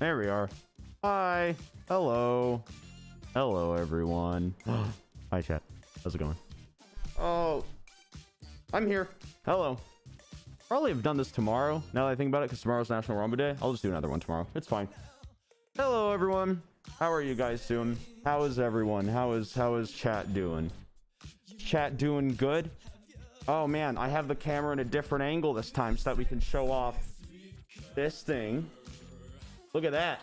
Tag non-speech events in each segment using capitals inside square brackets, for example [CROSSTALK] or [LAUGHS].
There we are. Hi. Hello. Hello, everyone. [GASPS] Hi, chat. How's it going? Oh, I'm here. Hello. Probably have done this tomorrow. Now that I think about it, because tomorrow's National Ranboo Day. I'll just do another one tomorrow. It's fine. Hello, everyone. How are you guys doing? How is everyone? How is how is chat doing? Chat doing good? Oh man, I have the camera in a different angle this time so that we can show off this thing. Look at that.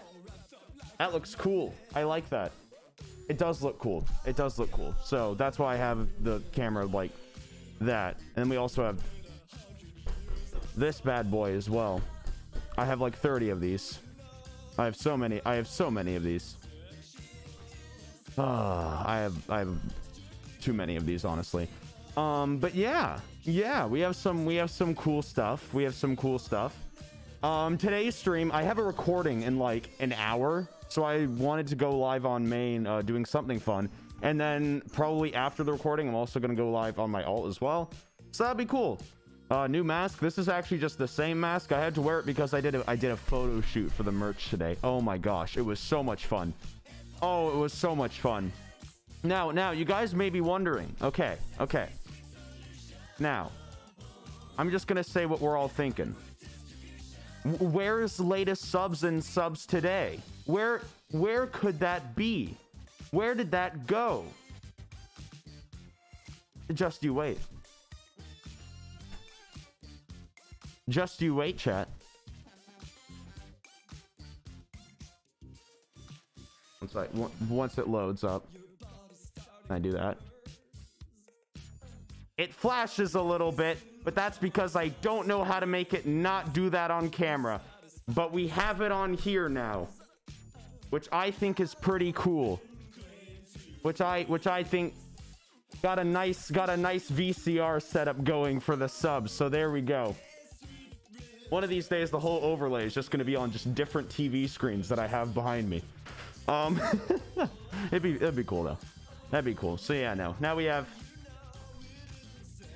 That looks cool. I like that. It does look cool. It does look cool. So that's why I have the camera like that. And then we also have this bad boy as well. I have like 30 of these. I have so many. I have so many of these. Ah, I have I have too many of these, honestly. Um, but yeah, yeah, we have some we have some cool stuff. We have some cool stuff. Um, today's stream, I have a recording in like an hour, so I wanted to go live on main, uh, doing something fun, and then probably after the recording, I'm also gonna go live on my alt as well. So that'd be cool. Uh, new mask. This is actually just the same mask. I had to wear it because I did a, I did a photo shoot for the merch today. Oh my gosh, it was so much fun. Oh, it was so much fun. Now, now, you guys may be wondering. Okay, okay. Now, I'm just gonna say what we're all thinking. Where's latest subs and subs today? Where, where could that be? Where did that go? Just you wait. Just you wait, chat. Once I once it loads up, I do that. It flashes a little bit, but that's because I don't know how to make it not do that on camera. But we have it on here now, which I think is pretty cool. Which I which I think got a nice got a nice VCR setup going for the subs. So there we go. One of these days, the whole overlay is just going to be on just different TV screens that I have behind me. Um, [LAUGHS] it'd be it'd be cool though. That'd be cool. So yeah, no. Now we have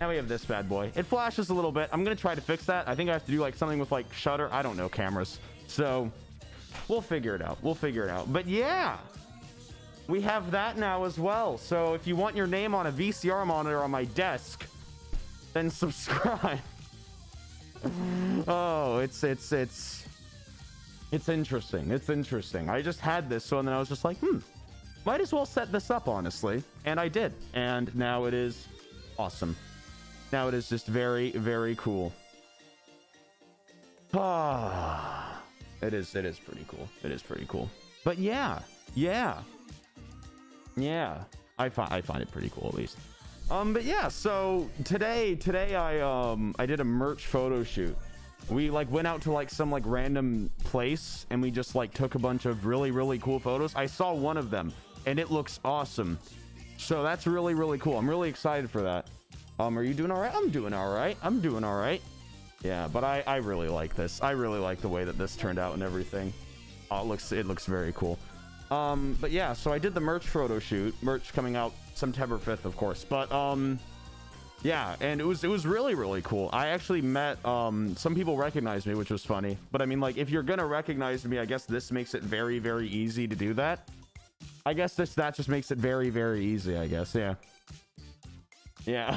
now we have this bad boy. It flashes a little bit. I'm gonna try to fix that. I think I have to do like something with like shutter. I don't know cameras. So we'll figure it out. We'll figure it out. But yeah, we have that now as well. So if you want your name on a VCR monitor on my desk, then subscribe. [LAUGHS] oh, it's it's it's it's interesting. It's interesting. I just had this, so and then I was just like, hmm, might as well set this up, honestly. And I did. And now it is awesome. Now it is just very, very cool. Ah, it is. It is pretty cool. It is pretty cool. But yeah, yeah, yeah. I find I find it pretty cool at least. Um, but yeah. So today, today I um I did a merch photo shoot. We like went out to like some like random place and we just like took a bunch of really really cool photos. I saw one of them and it looks awesome. So that's really really cool. I'm really excited for that. Um, are you doing all right? I'm doing all right. I'm doing all right. Yeah, but I I really like this. I really like the way that this turned out and everything. Oh, it looks it looks very cool. Um, but yeah, so I did the merch photo shoot. Merch coming out September 5th, of course. But um, yeah, and it was it was really really cool. I actually met um some people recognized me, which was funny. But I mean, like if you're gonna recognize me, I guess this makes it very very easy to do that. I guess this that just makes it very very easy. I guess yeah. [LAUGHS] Yeah.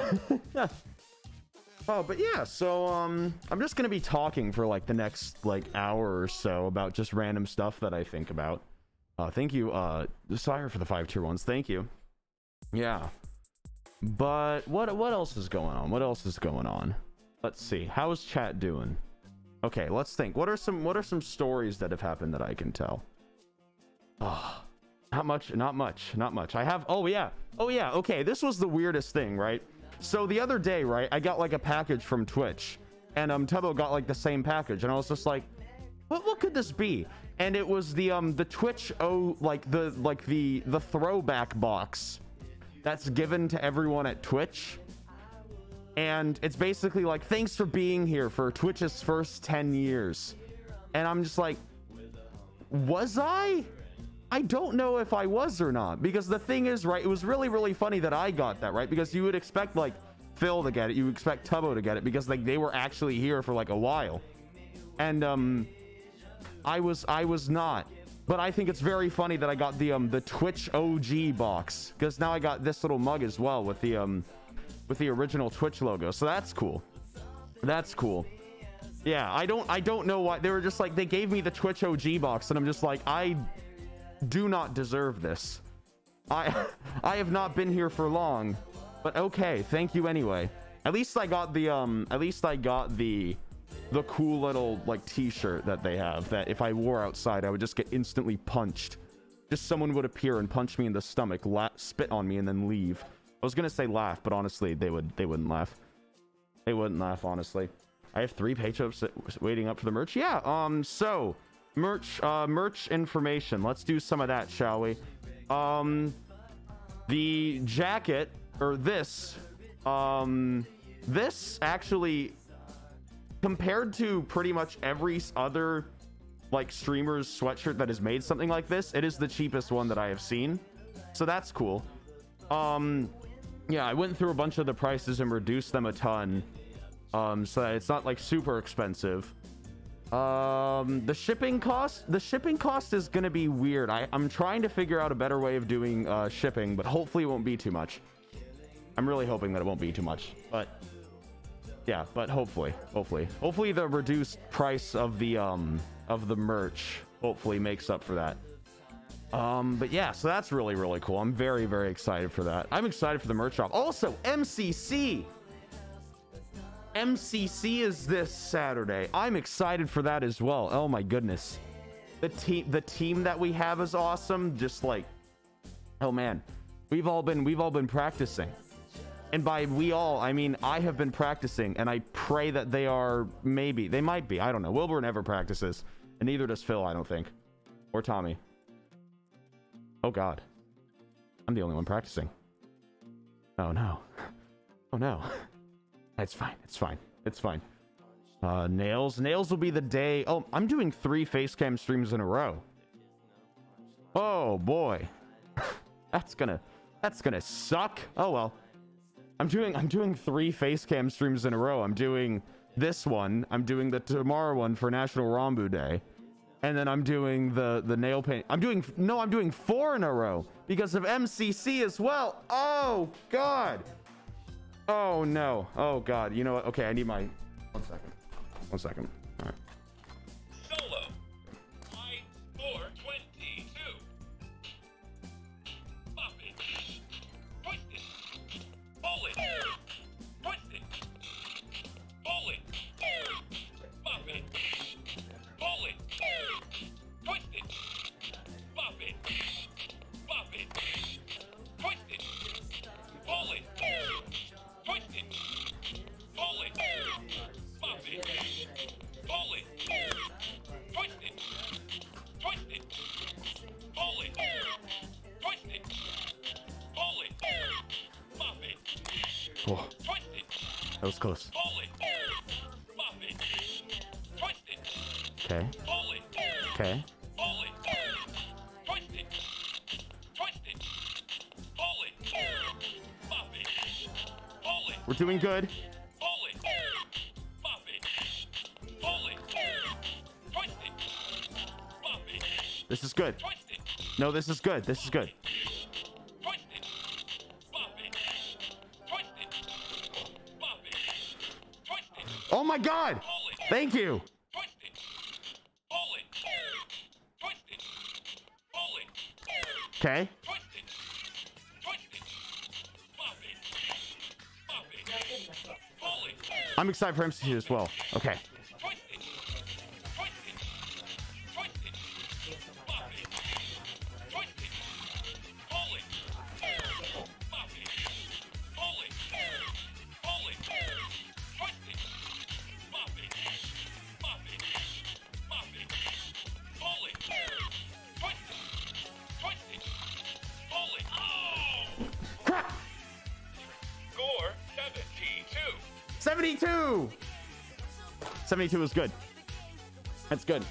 oh, but yeah. So um, I'm just gonna be talking for like the next like hour or so about just random stuff that I think about. Uh, thank you, uh, Sire, for the five tier ones. Thank you. Yeah. But what what else is going on? What else is going on? Let's see. How's chat doing? Okay, let's think. What are some what are some stories that have happened that I can tell? Ah, not much, not much, not much. I have oh yeah. Oh yeah, okay. This was the weirdest thing, right? So the other day, right, I got like a package from Twitch. And um Tubbo got like the same package, and I was just like, what what could this be? And it was the um the Twitch oh like the like the the throwback box that's given to everyone at Twitch. And it's basically like, thanks for being here for Twitch's first 10 years. And I'm just like, was I? I don't know if I was or not. Because the thing is, right, it was really, really funny that I got that, right? Because you would expect like Phil to get it, you would expect Tubbo to get it because like they were actually here for like a while. And um I was I was not. But I think it's very funny that I got the um the Twitch OG box because now I got this little mug as well with the um with the original Twitch logo. So that's cool. That's cool. Yeah, I don't I don't know why they were just like they gave me the Twitch OG box and I'm just like I do not deserve this. I [LAUGHS] I have not been here for long. But okay, thank you anyway. At least I got the um at least I got the the cool little like t-shirt that they have that if I wore outside I would just get instantly punched. Just someone would appear and punch me in the stomach, spit on me and then leave. I was going to say laugh, but honestly, they would they wouldn't laugh. They wouldn't laugh honestly. I have three paychecks waiting up for the merch. Yeah, um so merch uh merch information. Let's do some of that, shall we? Um the jacket or this um this actually compared to pretty much every other like streamer's sweatshirt that has made something like this it is the cheapest one that i have seen so that's cool um yeah i went through a bunch of the prices and reduced them a ton um so it's not like super expensive um the shipping cost the shipping cost is gonna be weird I, i'm trying to figure out a better way of doing uh shipping but hopefully it won't be too much I'm really hoping that it won't be too much, but yeah, but hopefully, hopefully, hopefully the reduced price of the um of the merch hopefully makes up for that. Um, but yeah, so that's really really cool. I'm very very excited for that. I'm excited for the merch drop. Also, MCC. MCC is this Saturday. I'm excited for that as well. Oh my goodness. The team the team that we have is awesome. Just like oh man. We've all been we've all been practicing and by we all, I mean I have been practicing, and I pray that they are maybe they might be. I don't know. Wilbur never practices, and neither does Phil. I don't think, or Tommy. Oh God, I'm the only one practicing. Oh no, [LAUGHS] oh no. [LAUGHS] It's fine. It's fine. It's fine. Uh, nails. Nails will be the day. Oh, I'm doing three face cam streams in a row. Oh boy, [LAUGHS] that's gonna that's gonna suck. Oh well. I'm doing I'm doing three face cam streams in a row. I'm doing this one. I'm doing the tomorrow one for National Ranboo Day. And then I'm doing the the nail paint. I'm doing no, I'm doing four in a row because of MCC as well. Oh god. Oh no. Oh god. You know what? Okay, I need my one second. One second. Good. This is good. No, this is good. This is good. Oh my god! Thank you! I'm excited for MCC as well. Okay. 72! 72 is good. That's good.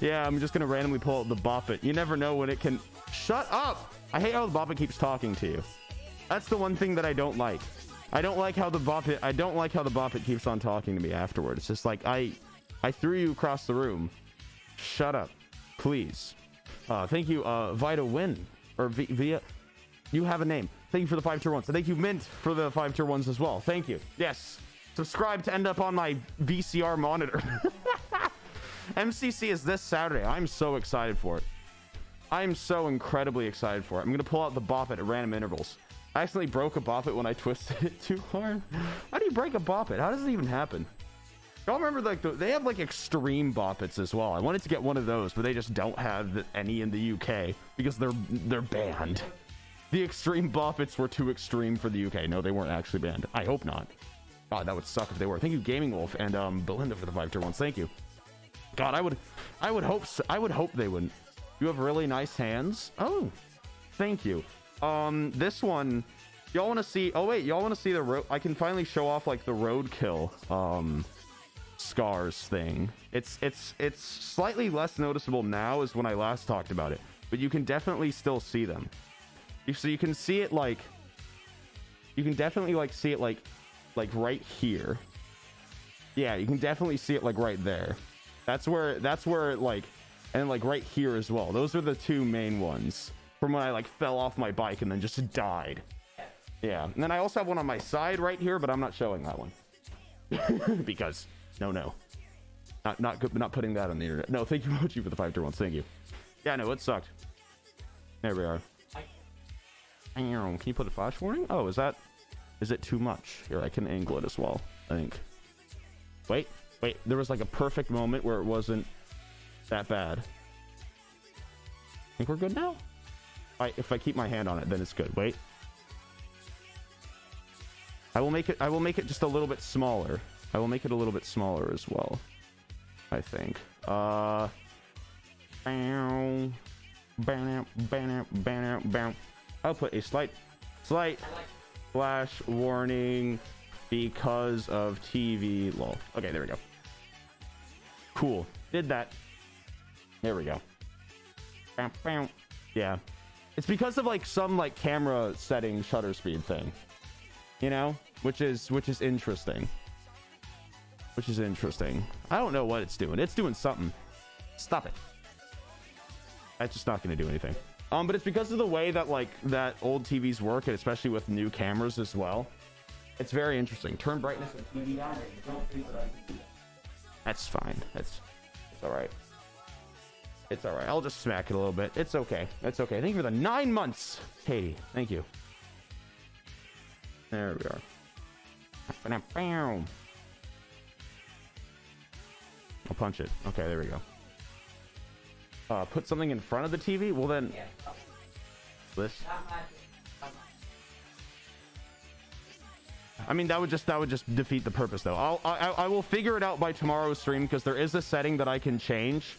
yeah, I'm just gonna randomly pull out the Bop It. You never know when it can... Shut up! I hate how the Bop It keeps talking to you. That's the one thing that I don't like. I don't like how the bop it. I don't like how the bop it keeps on talking to me afterwards. It's just like I, I threw you across the room. Shut up, please. Uh, thank you, uh, Vita Win or v- Via. You have a name. Thank you for the five tier ones. Thank you, Mint, for the five tier ones as well. Thank you. Yes. Subscribe to end up on my VCR monitor. [LAUGHS] MCC is this Saturday. I'm so excited for it. I'm so incredibly excited for it. I'm going to pull out the bop it at random intervals. I accidentally broke a bop it when I twisted it [LAUGHS] too hard. How do you break a bop it? How does it even happen? Y'all remember like the, they have like extreme Bop Its as well. I wanted to get one of those, but they just don't have any in the UK because they're they're banned. The extreme Bop Its were too extreme for the UK. No, they weren't actually banned. I hope not. God, that would suck if they were. Thank you, Gaming Wolf and um, Belinda for the five tier ones. Thank you. God, I would, I would hope, so, I would hope they wouldn't. You have really nice hands. Oh, thank you. Um, this one, y'all want to see? Oh wait, y'all want to see the road? I can finally show off like the roadkill um scars thing. It's it's it's slightly less noticeable now as when I last talked about it, but you can definitely still see them. So you can see it like, you can definitely like see it like, like right here. Yeah, you can definitely see it like right there. That's where that's where it like and like right here as well. Those are the two main ones from when I like fell off my bike and then just died. Yeah, and then I also have one on my side right here, but I'm not showing that one [LAUGHS] because no, no, not not good, not putting that on the internet. No, thank you [LAUGHS] for the five tier ones. Thank you. Yeah, no, it sucked. There we are. Can you put a flash warning? Oh, is that is it too much? Here, I can angle it as well. I think. Wait, wait. There was like a perfect moment where it wasn't that bad. I Think we're good now? I, if I keep my hand on it, then it's good. Wait. I will make it. I will make it just a little bit smaller. I will make it a little bit smaller as well. I think. Uh. Bow, bow, bow, bow. I'll put a slight, slight flash warning because of TV. Lol. Okay, there we go. Cool. Did that. There we go. Yeah. It's because of like some like camera setting shutter speed thing. You know? Which is which is interesting. Which is interesting. I don't know what it's doing. It's doing something. Stop it. That's just not to do anything. Um, but it's because of the way that like that old TVs work, and especially with new cameras as well. It's very interesting. Turn brightness of TV down. That's fine. That's it's all right. It's all right. I'll just smack it a little bit. It's okay. It's okay. Thank you for the nine months, Katie. Thank you. There we are. I'll punch it. Okay, there we go. Uh, put something in front of the TV? Well then... This? I mean, that would just that would just defeat the purpose, though. I'll I, I will figure it out by tomorrow's stream because there is a setting that I can change.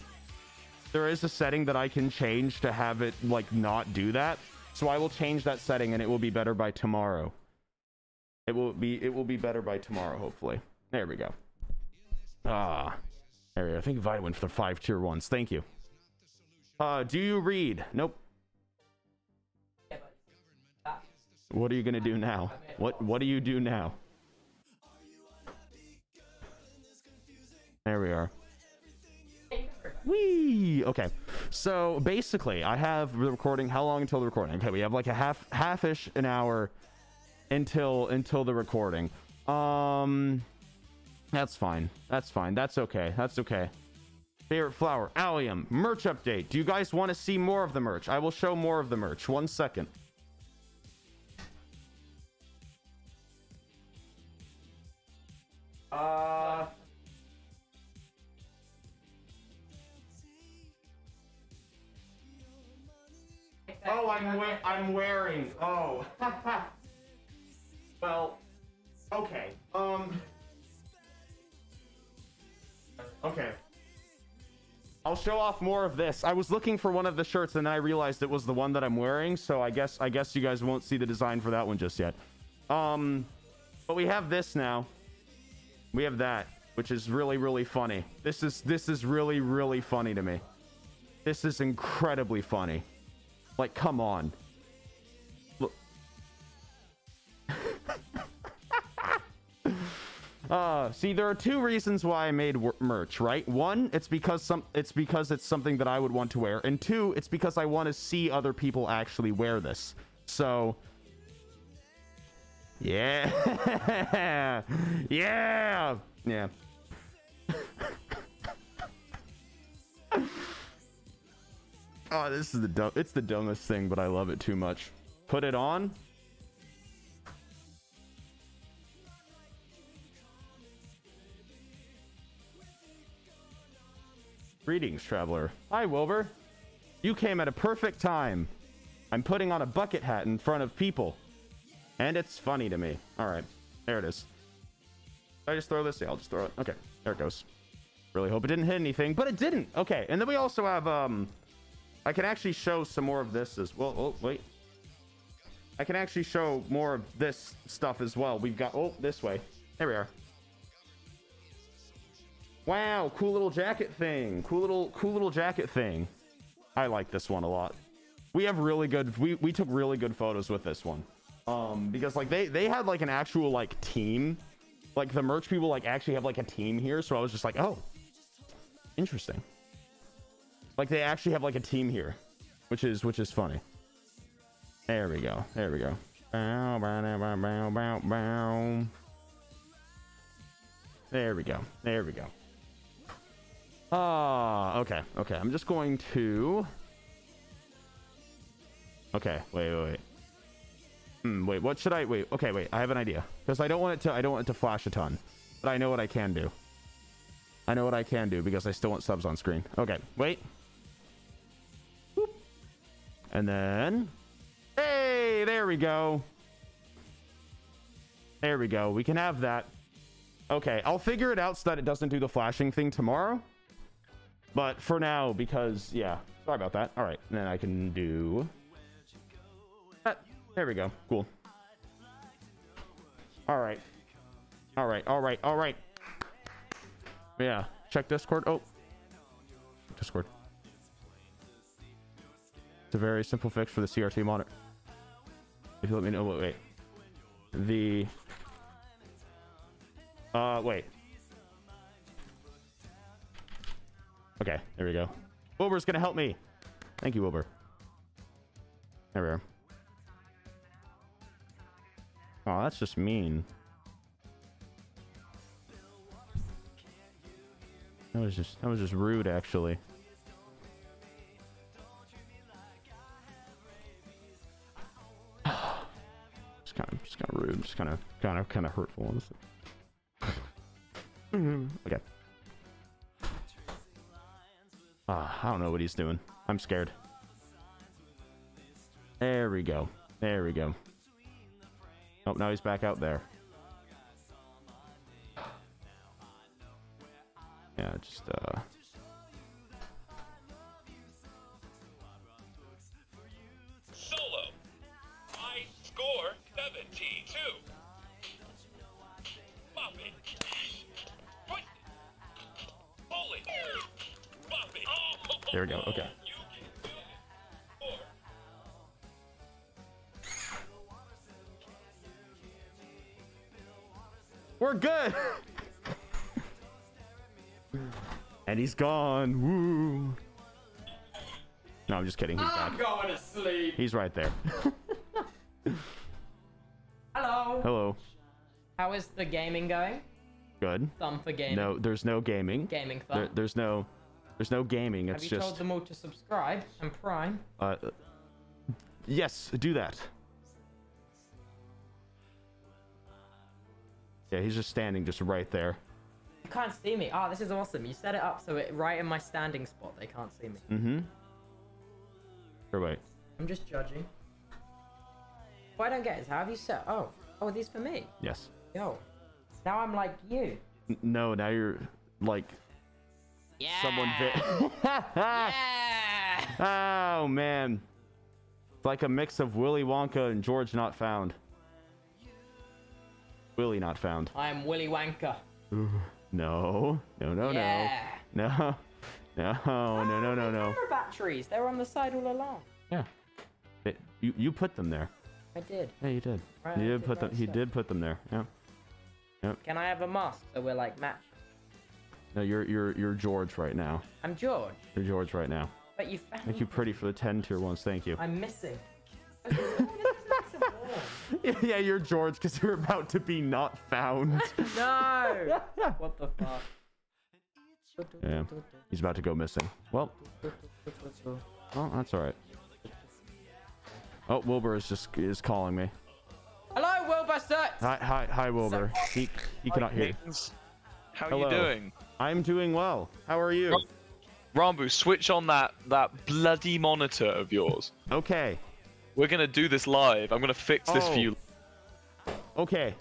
There is a setting that I can change to have it like not do that. So I will change that setting and it will be better by tomorrow. It will be it will be better by tomorrow, hopefully. There we go. Ah, there we go. Thank you, Vitamin, for the five tier ones. Thank you. Uh, do you read? Nope. What are you gonna do now? What What do you do now? There we are. Wee. Okay. So basically, I have the recording. How long until the recording? Okay, we have like a half half-ish an hour until until the recording. Um, that's fine. That's fine. That's okay. That's okay. Favorite flower, allium, merch update. Do you guys want to see more of the merch? I will show more of the merch. One second. Uh. Oh, I'm we I'm wearing. Oh. [LAUGHS] well, okay. Um. Okay. I'll show off more of this. I was looking for one of the shirts and then I realized it was the one that I'm wearing, so I guess I guess you guys won't see the design for that one just yet. Um, but we have this now. We have that, which is really really funny. This is this is really really funny to me. This is incredibly funny. Like, come on. Uh, see, there are two reasons why I made merch, right? One, it's because some, it's because it's something that I would want to wear, and two, it's because I want to see other people actually wear this. So, yeah, [LAUGHS] yeah, yeah. [LAUGHS] oh, this is the dumb. It's the dumbest thing, but I love it too much. Put it on. Greetings, traveler. Hi, Wilbur. You came at a perfect time. I'm putting on a bucket hat in front of people. And it's funny to me. All right. There it is. I just throw this? Yeah, I'll just throw it. Okay. There it goes. Really hope it didn't hit anything, but it didn't. Okay. And then we also have, um, I can actually show some more of this as well. Oh, wait. I can actually show more of this stuff as well. We've got, oh, this way. There we are. Wow, cool little jacket thing. Cool little, cool little jacket thing. I like this one a lot. We have really good, we, we took really good photos with this one. Um, because like they, they had like an actual like team. Like the merch people like actually have like a team here. So I was just like, oh, interesting. Like they actually have like a team here, which is, which is funny. There we go. There we go. Bow, bow, bow, bow, bow, bow. There we go. There we go. Ah, uh, okay, okay. I'm just going to... Okay, wait, wait, wait. Hmm, wait, what should I... Wait, okay, wait. I have an idea. Because I don't want it to... I don't want it to flash a ton. But I know what I can do. I know what I can do because I still want subs on screen. Okay, wait. Boop. And then... Hey, there we go. There we go. We can have that. Okay, I'll figure it out so that it doesn't do the flashing thing tomorrow. But for now, because, yeah, sorry about that. All right, then I can do that. There we go. Cool. All right. All right, all right, all right. Yeah, check Discord. Oh, Discord. It's a very simple fix for the CRT monitor. If you let me know, wait, wait. The, uh, wait. Okay, there we go. Wilbur's gonna help me. Thank you, Wilbur. There we are. Oh, that's just mean. That was just that was just rude, actually. [SIGHS] just kind of just kind of rude, just kind of kind of kind of hurtful. [LAUGHS] okay. Uh, I don't know what he's doing. I'm scared. There we go. There we go. Oh, now he's back out there. Yeah, just, uh... just kidding. He's I'm back. going to sleep. He's right there. [LAUGHS] Hello. Hello. How is the gaming going? Good. Thumb for gaming. No, there's no gaming. Gaming thumb. There, there's no, there's no gaming. It's Have It's you just. told them all to subscribe and prime? Uh, yes, do that. Yeah, he's just standing just right there. You can't see me. Oh, this is awesome. You set it up so it right in my standing spot. They can't see me. Mm-hmm. Or wait. I'm just judging. What I don't get is how have you set? Oh, oh, are these for me? Yes. Yo, now I'm like you. N- no, now you're like Yeah. someone. Vi- [LAUGHS] yeah. [LAUGHS] oh man, it's like a mix of Willy Wonka and George Not Found. Willy Not Found. I am Willy Wanker. Ooh, no, no, no, yeah. no, no, no, no, no, no, no, no. Camera batteries. They were on the side all along. Yeah. It, you you put them there. I did. Yeah, you did. Right, you did did put them. notice He did put them there. Yeah. Yep. Can I have a mask so we're like matched? No, you're you're you're George right now. I'm George, You're George right now. but you found Thank you, pretty, for the 10 tier ones. Thank you. I'm missing. [LAUGHS] This is nice and warm. [LAUGHS] yeah, you're George because you're about to be not found. [LAUGHS] No! What the fuck? Yeah. He's about to go missing. Well, well, that's all right. Oh, Wilbur is just is calling me. Hello, Wilbur Soot! Hi, hi, hi, Wilbur. He he cannot hear. you. Kings. How Hello. you doing? I'm doing well. How are you? Ranboo, switch on that that bloody monitor of yours. Okay, We're gonna do this live. I'm gonna fix this Oh. for you. okay.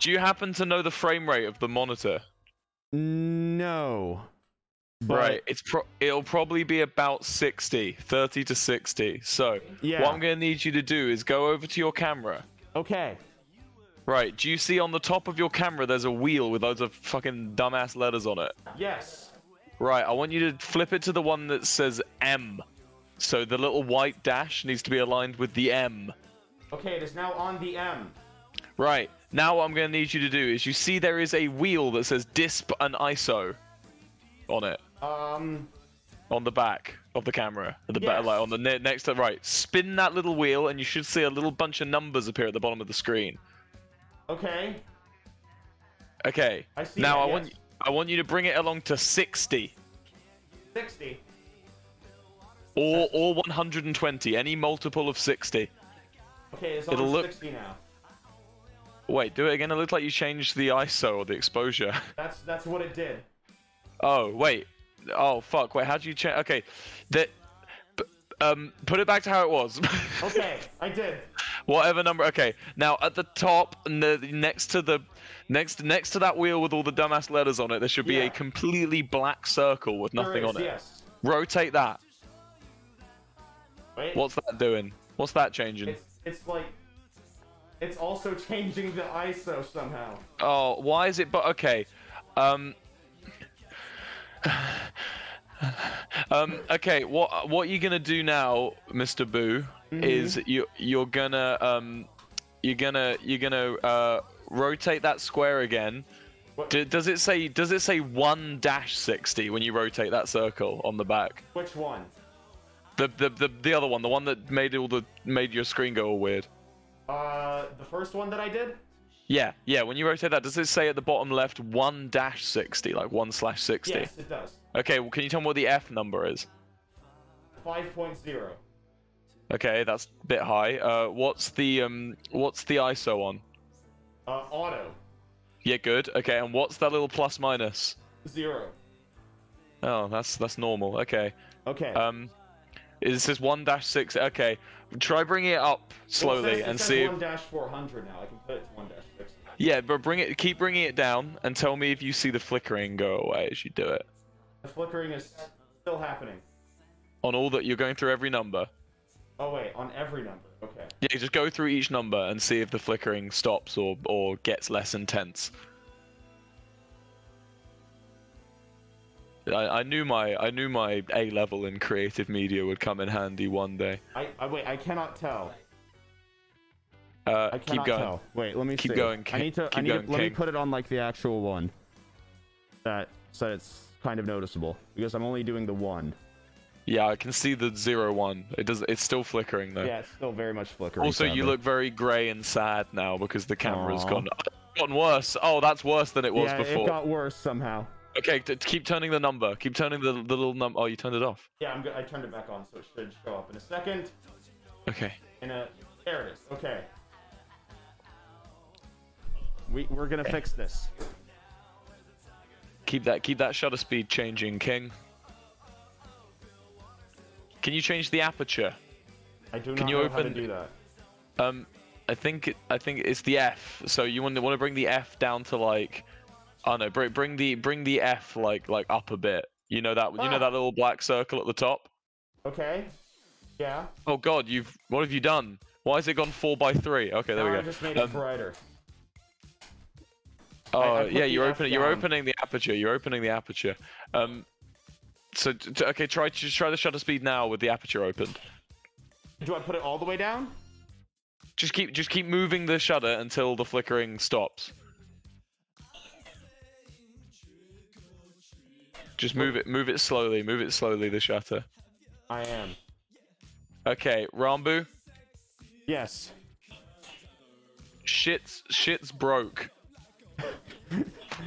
Do you happen to know the frame rate of the monitor? No. But, right. It's pro- it'll probably be about 60, 30 to 60. So Yeah. what I'm gonna need you to do is go over to your camera. Okay. Right. Do you see on the top of your camera there's a wheel with loads of fucking dumbass letters on it? Yes. Right, I want you to flip it to the one that says M. So the little white dash needs to be aligned with the M. Okay, it is now on the M. Right, now what I'm going to need you to do is you see there is a wheel that says DISP and ISO on it, Um. on the back of the camera. At the Yes. back, like on the ne- next to right. Spin that little wheel and you should see a little bunch of numbers appear at the bottom of the screen. Okay. Okay. I see Now that, I want yes. I want you to bring it along to 60 Sixty. or or 120, any multiple of 60. Okay, it's It'll on look- sixty now. Wait, do it again. It looks like you changed the ISO or the exposure. [LAUGHS] That's that's what it did. Oh wait. Oh fuck. Wait. How do you change? Okay. That. Um. Put it back to how it was. [LAUGHS] Okay, I did. Whatever number. Okay. Now at the top, the, next to the, next next to that wheel with all the dumbass letters on it, there should be Yeah. a completely black circle with nothing is, on it. Yes. Rotate that. Wait. What's that doing? What's that changing? It's it's like it's also changing the ISO somehow. Oh, why is it? But okay. Um. um. Okay. What What you're gonna do now, Mr. Boo, is you you're gonna um, you're gonna you're gonna uh rotate that square again. What- D- does it say Does it say one dash sixty when you rotate that circle on the back? Which one? The, the the the other one, the one that made all the made your screen go all weird. Uh, the first one that I did. Yeah, yeah. When you rotate that, does it say at the bottom left one dash sixty, like one slash sixty? Yes, it does. Okay, well, can you tell me what the F number is? Five point zero. Okay, that's a bit high. Uh, what's the um, what's the ISO on? Uh, auto Yeah, good. Okay, and what's that little plus minus? zero. Oh, that's that's normal. Okay. Okay. Um, it says one dash six. Okay, try bringing it up slowly Well, it says, and see. One dash four hundred now. I can put it to one dash sixty. yeah, but bring it. Keep bringing it down and tell me if you see the flickering go away as you do it. The flickering is still happening. On all that, you're going through every number. Oh wait, on every number. Okay. Yeah, just go through each number and see if the flickering stops or or gets less intense. I, I knew my I knew my A level in creative media would come in handy one day. I, I wait. I cannot tell. Uh, I keep going. tell. Wait, let me Keep see. going, I need to. I need going, to, let me put it on like the actual one. That so it's kind of noticeable because I'm only doing the one. Yeah, I can see the zero one. It does. It's still flickering though. Yeah, it's still very much flickering. also, you look very grey and sad now because the camera's Aw. gone gotten worse. Oh, that's worse than it was yeah, before. it got worse somehow. Okay, t- keep turning the number. Keep turning the, the little number. Oh, you turned it off. Yeah, I'm good. I turned it back on, so it should show up in a second. Okay. In a there it is. Okay. We we're gonna fix this. Keep that keep that shutter speed changing, King. Can you change the aperture? I do not Can you know how to open- do that. Um, I think I think it's the F. So you want to want to bring the F down to like, oh no, bring bring the bring the F like like up a bit. You know that you know Ah. that little black circle at the top. Okay. Yeah. Oh God, you've what have you done? Why has it gone four by three? Okay, there now we go. I just made it Um, brighter. Oh I put yeah, you're F opening. You're opening the aperture. You're opening the aperture. Um, so okay, try just try the shutter speed now with the aperture opened. Do I put it all the way down? Just keep just keep moving the shutter until the flickering stops. Just move it. Move it slowly. Move it slowly. The shutter. I am. Okay, Ranboo. Yes. Shit's shit's broke. [LAUGHS]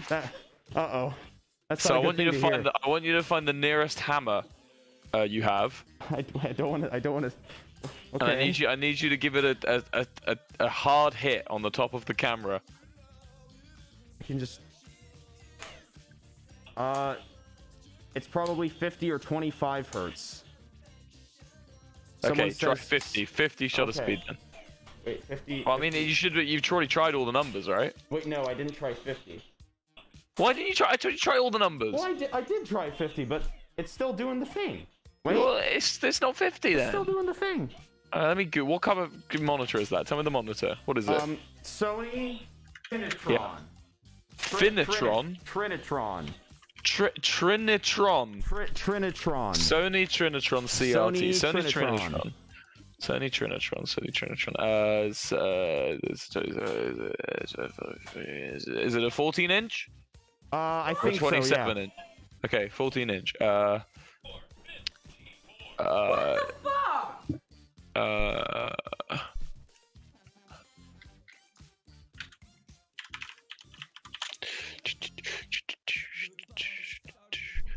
That. Uh oh. That's So I want you to thing find the I want you to find the nearest hammer uh, you have, [LAUGHS] I, I don't want to. I don't want to. Okay. and I need you I need you to give it a a, a, a, hard hit on the top of the camera. I can just. Uh, it's probably 50 or 25 hertz. Someone okay, try 50. 50 shutter Okay. speed then. Wait, 50. Well, I mean, you should. You've already tried all the numbers, right? Wait, no, I didn't try 50. Why didn't you try? I told you to try all the numbers. Well, I did. I did try 50, but it's still doing the thing. Wait, Well, it's it's not 50 it's then. still doing the thing. Uh, let me go. What kind of monitor is that? Tell me the monitor. What is it? Um, Sony Finitron. Yeah. Tri- Finitron? Trini- Trinitron. Tri- Trinitron. Tri- Trinitron. Sony Trinitron CRT. Sony Sony Trinitron. Trinitron. Sony Trinitron. Sony Trinitron. Uh, it's, uh, it's, uh, is it a 14 inch uh, I or think so. 27 Yeah. inch? Okay, 14 inch. Uh, uh, Fuck!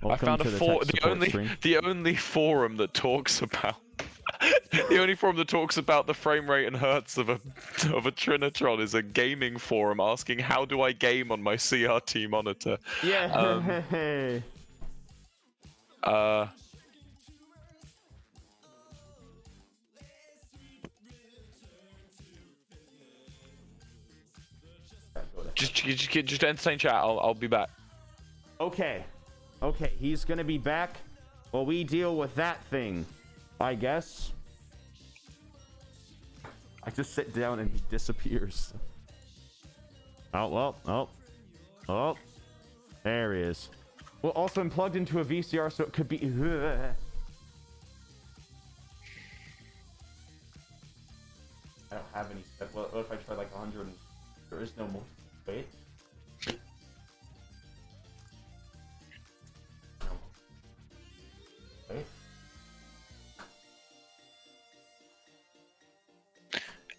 Uh, I found a to the the only stream. the only forum that talks about [LAUGHS] the only forum that talks about the frame rate and hertz of a of a Trinitron is a gaming forum asking how do I game on my CRT monitor. Yeah. Um, [LAUGHS] Uh, just just just entertain chat. I'll I'll be back. okay. Okay, he's gonna be back while we deal with that thing. I guess. I just sit down and he disappears. Oh well, oh, oh, there he is. Well, also I'm plugged into a VCR, so it could be. [LAUGHS] I don't have any. Step. What if I try like 100? and- There is no more. Wait.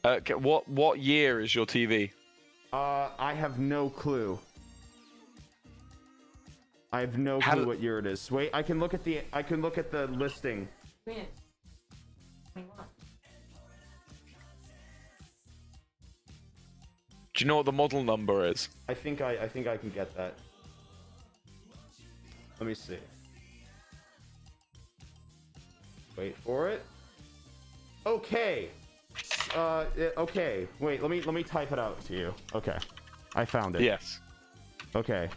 Uh, what what year is your TV? Uh, I have no clue. I have no How clue do- what year it is. Wait, I can look at the I can look at the listing. Minutes. 21. Do you know what the model number is? I think I I think I can get that. Let me see. Wait for it. Okay. Uh, okay. Wait, let me let me type it out to you. Okay, I found it. Yes. Okay.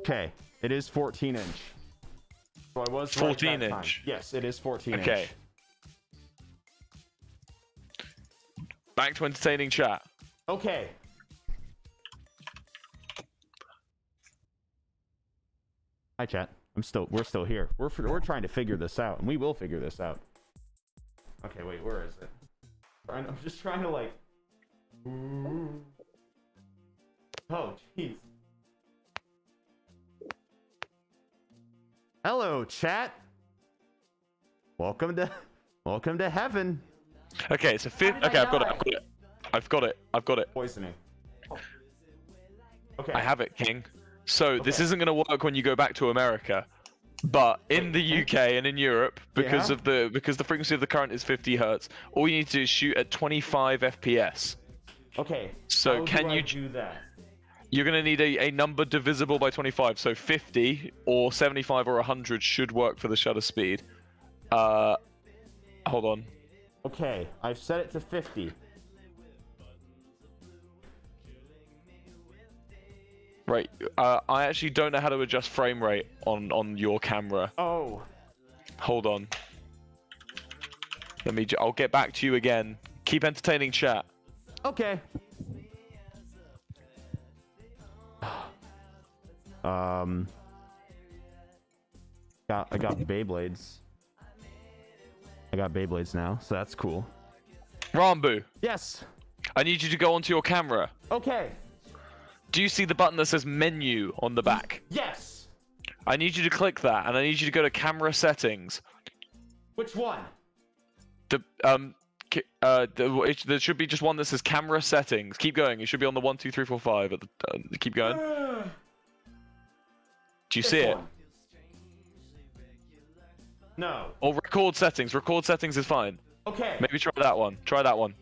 Okay, it is 14 inch. So I was right 14 time. inch. Yes, it is 14 Okay. inch. Back to entertaining chat. Okay. Hi, chat. I'm still. We're still here. We're we're trying to figure this out, and we will figure this out. Okay, wait. Where is it? I'm just trying to like. Oh, jeez. Hello, chat. Welcome to, welcome to heaven. Okay, so fifth. Okay, I've got it. I've got it. I've got it. I've got it. Poisoning. Okay. I have it, King. So this isn't going to work when you go back to America, but in the UK and in Europe, because Yeah? of the because the frequency of the current is 50 hertz, all you need to do is shoot at 25 FPS. Okay. So can do you- do that? You're going to need a, a number divisible by 25. So 50 or 75 or 100 should work for the shutter speed. Uh, hold on. Okay, I've set it to 50. Right. Uh, I actually don't know how to adjust frame rate on on your camera. Oh, Hold on. Let me. j- I'll get back to you again. Keep entertaining chat. okay. Um, got I got Beyblades. I got Beyblades now, so that's cool. Ranboo, Yes. I need you to go onto your camera. Okay. Do you see the button that says menu on the back? Yes. I need you to click that, and I need you to go to camera settings. Which one? The um, uh, the, it, there should be just one that says camera settings. Keep going. It should be on the one, two, three, four, five. At the, uh, keep going. Do you see it? No. Or record settings. Record settings is fine. Okay. Maybe try that one. Try that one.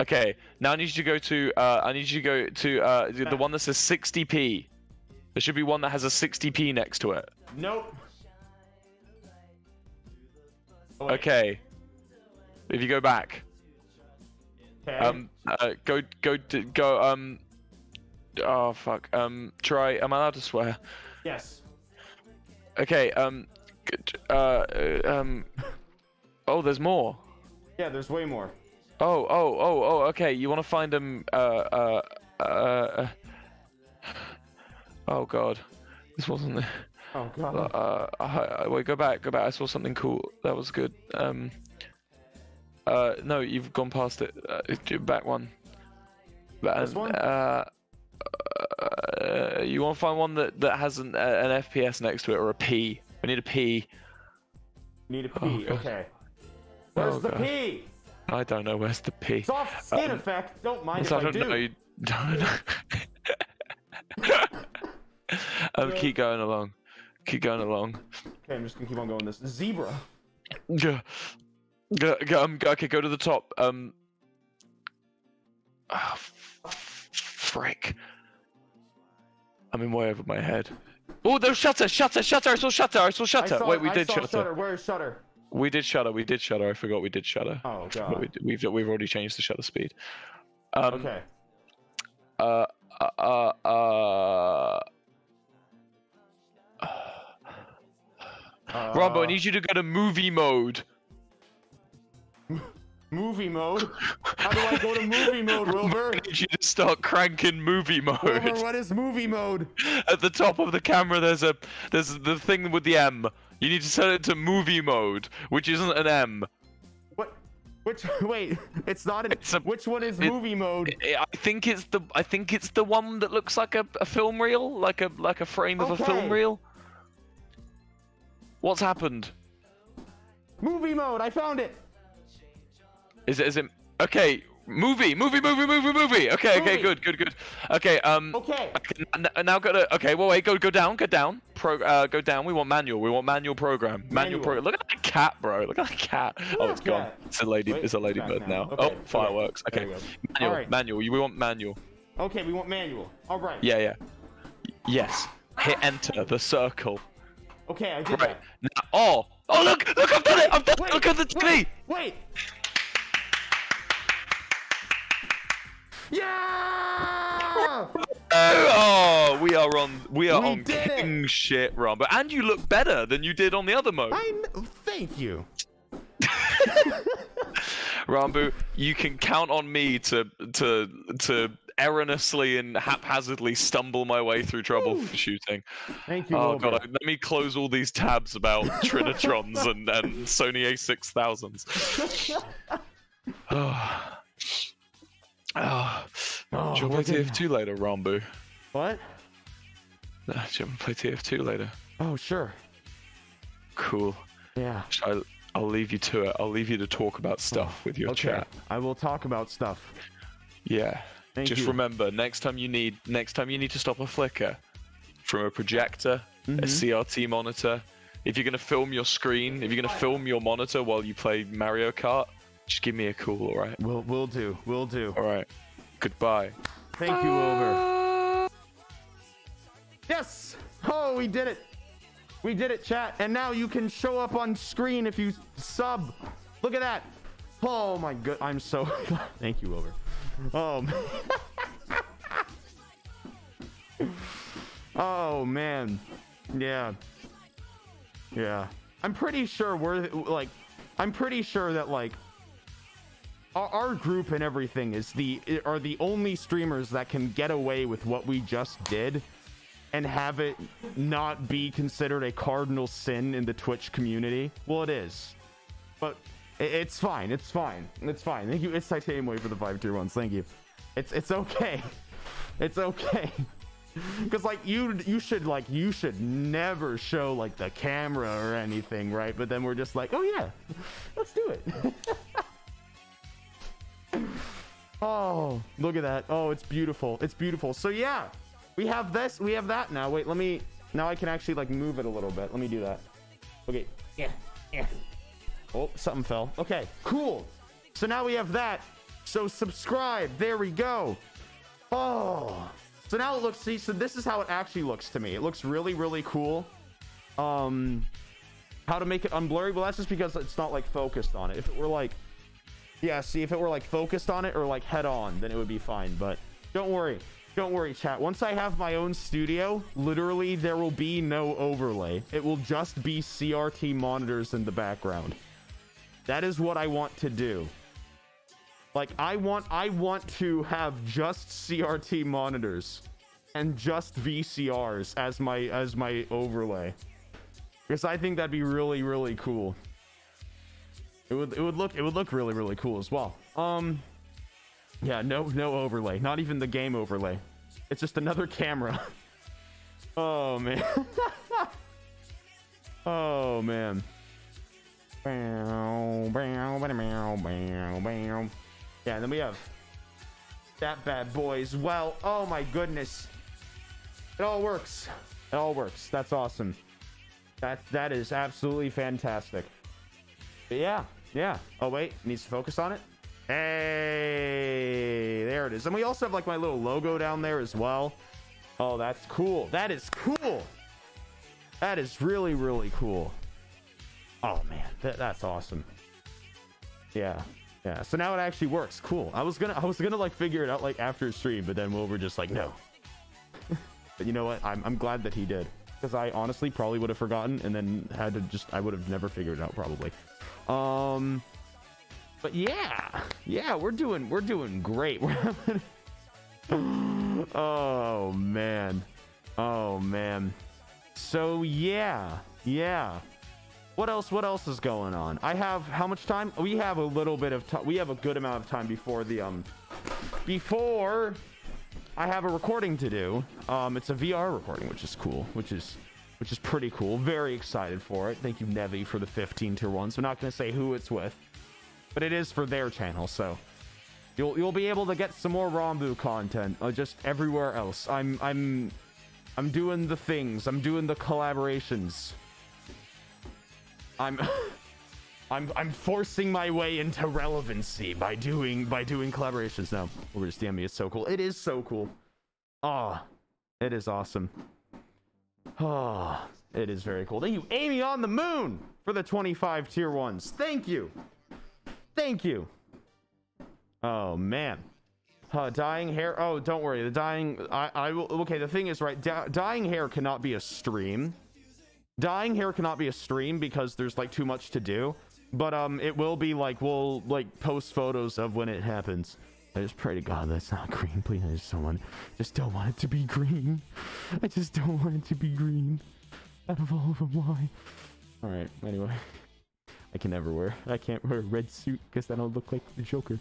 Okay. Now I need you to go to. Uh, I need you to go to uh, the one that says 60p. There should be one that has a 60p next to it. Nope. Oh. Okay. If you go back, Okay. um, uh, go go to, go um. Oh fuck. Um, try. Am I allowed to swear? yes. Okay. Um. Uh. uh, Um. [LAUGHS] Oh, there's more. Yeah, there's way more. Oh, oh, oh, oh, okay. You want to find them, uh, uh, uh, oh god. This wasn't, Oh god. uh, uh, wait, go back, go back. I saw something cool. That was good. Um, uh, no, you've gone past it. Uh, back one. But, This one? Uh, uh, you want to find one that, that has an, uh, an FPS next to it or a P. We need a P. Need a P. Oh, okay. Where's Oh, the God. P? I don't know where's the P. Soft skin Um, effect. Don't mind if I I, don't do. know. You don't know. um, Yeah. keep going along. Keep going along. Okay, I'm just gonna keep on going. This zebra. Go, go, go, um, go- okay, go to the top. Um. f- frick. I'm in way over my head. Oh, there's shutter, shutter, shutter. I saw shutter. I saw I shutter. saw, Wait, we I did shutter. Shutter. Where's Shutter? We did shutter. We did shutter. I forgot we did shutter. Oh god. we, we've we've already changed the shutter speed. Um, Okay. Uh, uh, uh, [SIGHS] uh, Ranboo, I need you to go to movie mode. [LAUGHS] movie mode. How do I go to [LAUGHS] movie mode, Wilbur? I need you to start cranking movie Wilbur, mode. what is movie mode? [LAUGHS] At the top of the camera, there's a there's the thing with the M. You need to set it to movie mode, which isn't an M. What? Which? [LAUGHS] Wait, it's not an. It's a- which one is it- movie mode? I I think it's the I think it's the one that looks like a, a film reel, like a like a frame of a film reel. What's happened? Movie mode. I found it. Is it is it okay? Movie, movie, movie, movie, movie. Okay, okay, good, good, good. Okay, um. Okay. Okay, now go to okay. Well, wait. Go go down. Go down. Pro. Uh, go down. We want manual. We want manual program. Manual, Manual. program. Look at that cat, bro. Look at that cat. Oh, it's gone. It's a lady. Wait, it's a ladybird now. now. Oh, fireworks. okay, Okay. there we go. Manual. Manual. We want manual. Okay, we want manual. All right. Yeah, yeah. Yes. Hit enter. The circle. Okay, I did Right. that. Now. Oh. Oh look! Look! I've done it! I've done it! Wait, Look at the TV. wait, wait. Yeah! [LAUGHS] Oh, we are on. We are We on did it. king shit, Ranboo. And you look better than you did on the other mode. I kn- thank you. [LAUGHS] Ranboo, you can count on me to to to erroneously and haphazardly stumble my way through troubleshooting. Thank you. Oh god, let me close all these tabs about [LAUGHS] Trinitrons and, and Sony A6000s. [SIGHS] Oh. Oh. Oh, Do you want to play TF2 later, Ranboo? What? No, do you want to play TF2 later? Oh, sure. Cool. Yeah. I, I'll leave you to it. I'll leave you to talk about stuff with your Okay. chat. I will talk about stuff. Yeah. Thank Just you. remember, next time you need next time you need to stop a flicker from a projector, Mm-hmm. a CRT monitor. If you're gonna film your screen, if you're gonna film your monitor while you play Mario Kart, just give me a call, alright? We'll we'll do. We'll do. Alright. Goodbye. Thank you, Wilbur. Yes! Oh, we did it. We did it, chat. And now you can show up on screen if you sub. Look at that. Oh my good. I'm so. [LAUGHS] Thank you, Wilbur. Oh. man. [LAUGHS] oh man. Yeah. Yeah. I'm pretty sure we're like. I'm pretty sure that like our, group and everything is the are the only streamers that can get away with what we just did and have it not be considered a cardinal sin in the Twitch community. Well, it is. But It's fine. It's fine. It's fine. Thank you. It's titanium way for the five tier ones. Thank you. It's it's okay. It's okay. [LAUGHS] Cause like you you should like you should never show like the camera or anything, right? But then we're just like, oh yeah, let's do it. [LAUGHS] oh, look at that. Oh, it's beautiful. It's beautiful. So yeah, we have this. We have that now. Wait, let me. Now I can actually like move it a little bit. Let me do that. Okay. Yeah. Yeah. Oh, something fell. Okay, cool. So now we have that. So subscribe. There we go. Oh. So now it looks see, so this is how it actually looks to me. It looks really, really cool. Um how to make it unblurry? Well, that's just because it's not like focused on it. If it were like Yeah, see if it were like focused on it or like head on, then it would be fine. But don't worry. Don't worry, chat. Once I have my own studio, literally there will be no overlay. It will just be CRT monitors in the background. That is what I want to do. Like I want I want to have just CRT monitors and just VCRs as my as my overlay. Because I think that'd be really really cool. It would it would look it would look really really cool as well. Um yeah, no no overlay. Not even the game overlay. It's just another camera. [LAUGHS] oh man. [LAUGHS] oh man. Yeah, and then we have that bad boy as well. Oh my goodness. It all works. It all works. That's awesome. That that is absolutely fantastic. But yeah, yeah. Oh wait, needs to focus on it. Hey, there it is. And we also have like my little logo down there as well. Oh, that's cool. That is cool. That is really, really cool. Oh man, that, that's awesome. Yeah, yeah. So now it actually works. Cool. I was gonna, I was gonna like figure it out like after stream, but then Wilbur just like no. [LAUGHS] but you know what? I'm, I'm glad that he did because I honestly probably would have forgotten and then had to just, I would have never figured it out probably. Um, but yeah, yeah, we're doing, we're doing great. [LAUGHS] We're having- oh man, oh man. So yeah, yeah. What else? What else is going on? I have how much time? We have a little bit of time. We have a good amount of time before the um before I have a recording to do. Um, it's a VR recording, which is cool. Which is which is pretty cool. Very excited for it. Thank you, Nevi, for the 15 tier ones. I'm not gonna say who it's with, but it is for their channel, so you'll you'll be able to get some more Ranboo content uh, just everywhere else. I'm I'm I'm doing the things. I'm doing the collaborations. I'm [LAUGHS] I'm I'm forcing my way into relevancy by doing by doing collaborations now. To DME, it's so cool. It is so cool. Ah, it is awesome. Ah, it is very cool. Thank you, Amy on the moon, for the 25 tier ones. Thank you. Thank you. Oh man. Uh, dyeing hair. Oh, don't worry. The dying. I. I will. Okay. The thing is, right. dying hair cannot be a stream. Dying hair cannot be a stream because there's like too much to do. But um, it will be like we'll like post photos of when it happens. I just pray to God that's not green, please. I just don't want, just don't want it to be green. I just don't want it to be green. Out of all of them, why? All right. Anyway, I can never wear. I can't wear a red suit because then I'll look like the Joker.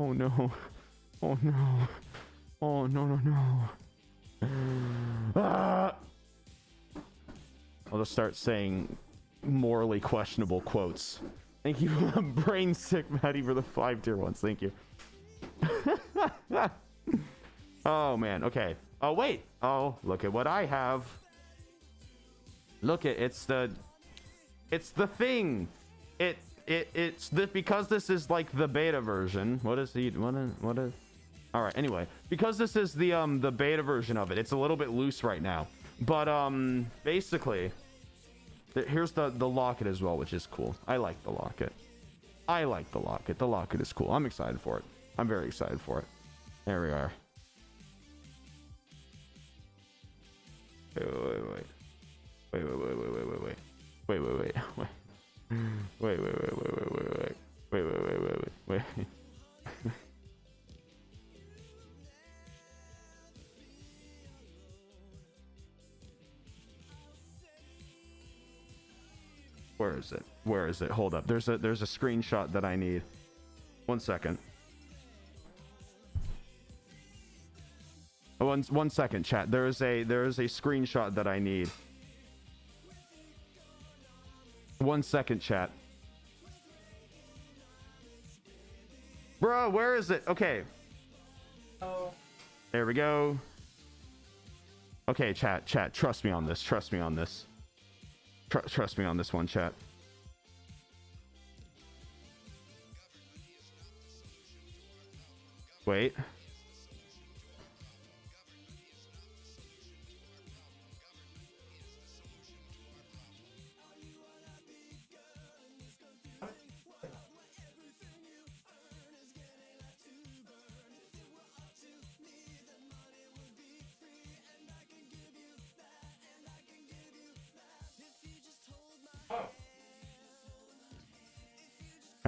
Oh no. Oh no. Oh no no no. Ah! I'll just start saying morally questionable quotes. Thank you, [LAUGHS] brain sick Maddie, for the five tier ones. Thank you. [LAUGHS] oh man. Okay. Oh wait. Oh, look at what I have. Look at it's the, it's the thing. It it it's the because this is like the beta version. What is he? What is what is? All right. Anyway, because this is the um the beta version of it, it's a little bit loose right now. But um basically, here's the the locket as well, which is cool. I like the locket. I like the locket. The locket is cool. I'm excited for it. I'm very excited for it. There we are. Wait, wait, wait, wait. Wait, wait, wait, wait, wait, wait, wait. Wait, wait, wait, wait. Wait, wait, wait, wait, wait, wait, wait. Wait, wait, wait, wait, wait, wait. Where is it? Where is it? Hold up. There's a there's a screenshot that I need. One second. One one second, chat. There is a there is a screenshot that I need. One second, chat. Bro, where is it? Okay, Oh. there we go. Okay, chat, chat. Trust me on this. Trust me on this. Tr- trust me on this one, chat. Wait.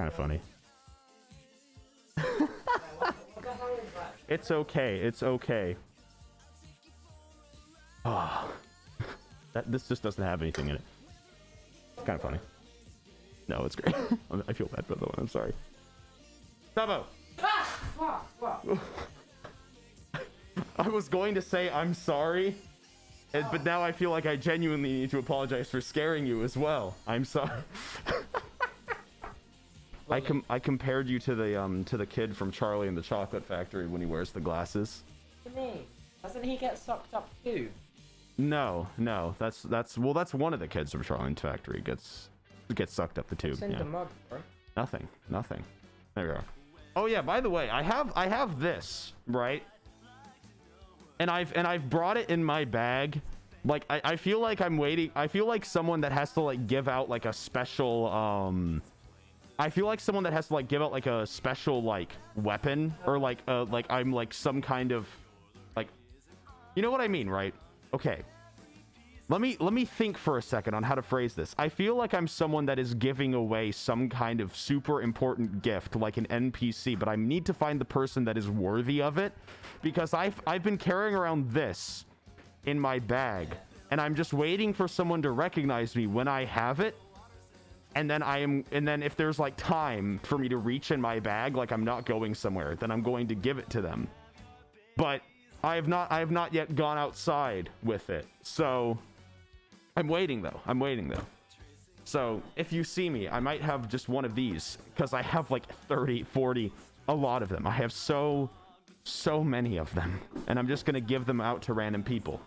Of funny. It's okay. It's okay. Ah, that this just doesn't have anything in it. It's kind of funny. No, it's great. [LAUGHS] I feel bad for the one. I'm sorry. Sabo? I was going to say I'm sorry, and- but now I feel like I genuinely need to apologize for scaring you as well. I'm sorry. [LAUGHS] I com- I compared you to the um to the kid from Charlie and the Chocolate Factory when he wears the glasses. You mean? Doesn't he get sucked up too? No, no, that's that's well, that's one of the kids from Charlie and the Factory gets gets sucked up the tube. In Yeah. the mud, bro. Nothing, nothing. There we go. Oh yeah, by the way, I have I have this right, and I've and I've brought it in my bag. Like I, I feel like I'm waiting. I feel like someone that has to like give out like a special um. I feel like someone that has to like give out like a special like weapon or like uh like I'm like some kind of like you know what I mean, right? Okay. Let me let me think for a second on how to phrase this. I feel like I'm someone that is giving away some kind of super important gift like an NPC, but I need to find the person that is worthy of it because I've I've been carrying around this in my bag and I'm just waiting for someone to recognize me when I have it. And then I am and then if there's like time for me to reach in my bag like I'm not going somewhere, then I'm going to give it to them. But I have not I have not yet gone outside with it. So I'm waiting though. I'm waiting though. So if you see me, I might have just one of these because I have like 30, 40, a lot of them. I have so, so many of them. And I'm just going to give them out to random people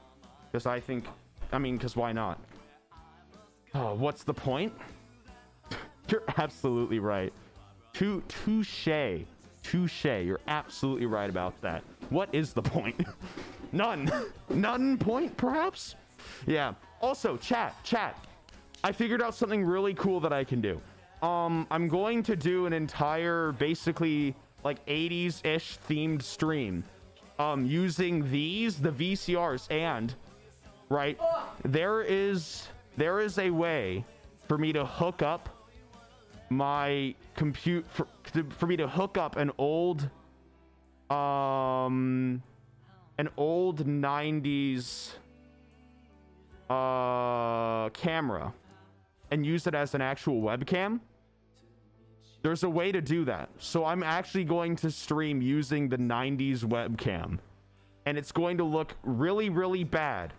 because I think, I mean, because why not? Oh, what's the point? You're absolutely right. Tou- Touche. Touche. You're absolutely right about that. What is the point? [LAUGHS] None. None point, perhaps? Yeah. Also, chat, chat. I figured out something really cool that I can do. Um, I'm going to do an entire, basically, like 80s-ish themed stream. Um, using these, the VCRs, and, right, there is, there is a way for me to hook up my compute, for, for me to hook up an old, um, an old 90s uh camera and use it as an actual webcam there's a way to do that. So i'm actually going to stream using the 90s webcam and it's going to look really really bad.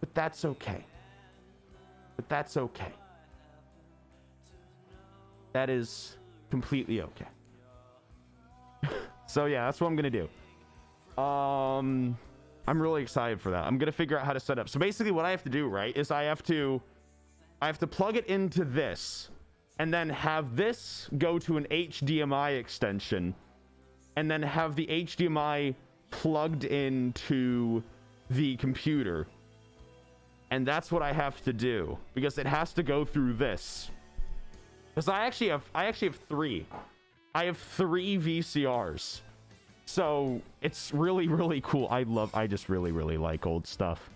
But that's okay. But that's okay that is completely okay [LAUGHS] so yeah that's what i'm gonna do um, I'm really excited for that. I'm gonna figure out how to set up. So basically, what I have to do, right, is I have to, I have to plug it into this, and then have this go to an HDMI extension, and then have the HDMI plugged into the computer. And that's what I have to do because it has to go through this. Because I actually have, I actually have three. I have three VCRs. So it's really, really cool. I love, I just really, really like old stuff.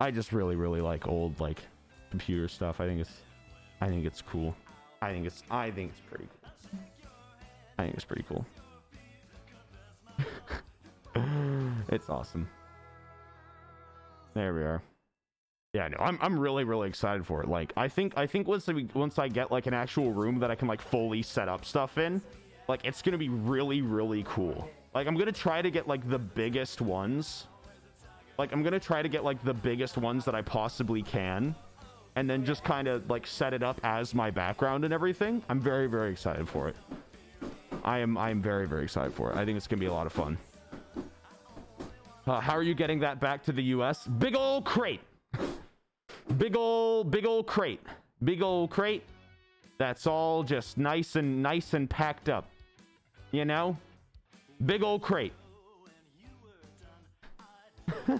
I just really, really like old, like, computer stuff. I think it's, I think it's cool. I think it's, I think it's pretty cool. I think it's pretty cool. [LAUGHS] it's awesome. There we are. Yeah, no, I'm I'm really really excited for it. Like, I think I think once I, once I get like an actual room that I can like fully set up stuff in, like it's gonna be really really cool. Like, I'm gonna try to get like the biggest ones. Like, I'm gonna try to get like the biggest ones that I possibly can, and then just kind of like set it up as my background and everything. I'm very very excited for it. I am I am very very excited for it. I think it's gonna be a lot of fun. Uh, how are you getting that back to the U.S.? Big old crate. Big old, big old crate. Big old crate. That's all just nice and nice and packed up. You know? Big old crate. [LAUGHS]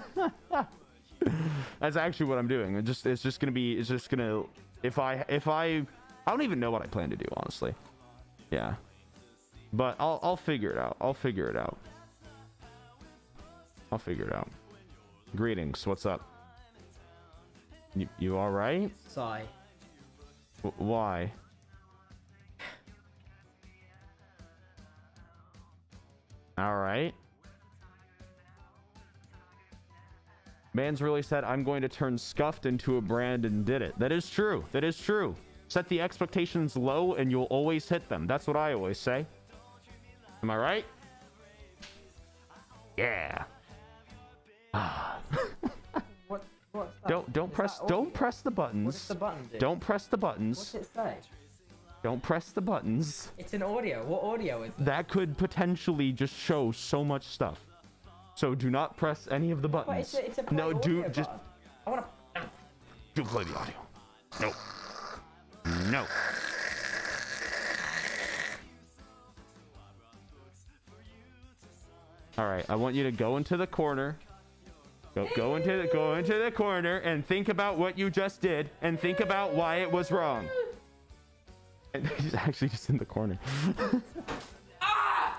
That's actually what I'm doing. It just it's just gonna be it's just gonna if I if I I don't even know what I plan to do, honestly. Yeah. But I'll I'll figure it out. I'll figure it out. I'll figure it out. Greetings. What's up? You, you all right? Sigh. W- why? All right. Man's really said, I'm going to turn Scuffed into a brand and did it. That is true. That is true. Set the expectations low and you'll always hit them. That's what I always say. Am I right? Yeah. What? Ah. [LAUGHS] That? Don't don't Is press don't press the buttons. The button do? Don't press the buttons. What's it say? Don't press the buttons. It's an audio. What audio is it? That could potentially just show so much stuff. So do not press any of the But buttons. it's a, it's a no, do just button. I want to. do play the audio. No. No. All right, I want you to go into the corner. Go, go into the go into the corner and think about what you just did and think about why it was wrong. And [LAUGHS] he's actually just in the corner. [LAUGHS] ah!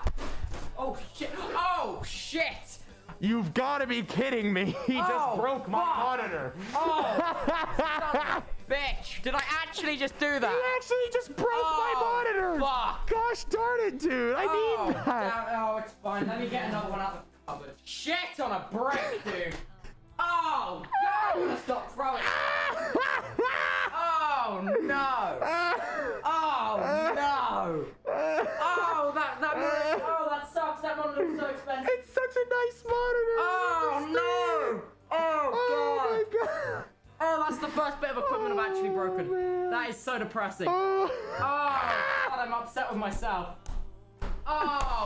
Oh shit! Oh shit! You've got to be kidding me. [LAUGHS] He Oh, just broke my fuck. monitor. Oh, bitch! Did I actually just do that? He actually just broke my Oh, monitor. fuck. Gosh darn it, dude. I oh, need that. damn- oh, it's fine. Let me get another one out cupboard. Shit on a brick, dude. Oh, God, I'm gonna stop throwing. Oh no! Oh no! Oh, that that oh that sucks. That monitor was so expensive. It's such a nice monitor. Oh no! Oh Oh god! my god. Oh, that's the first bit of equipment I've actually broken. Oh, man. That is so depressing. Oh. Oh, God, I'm upset with myself.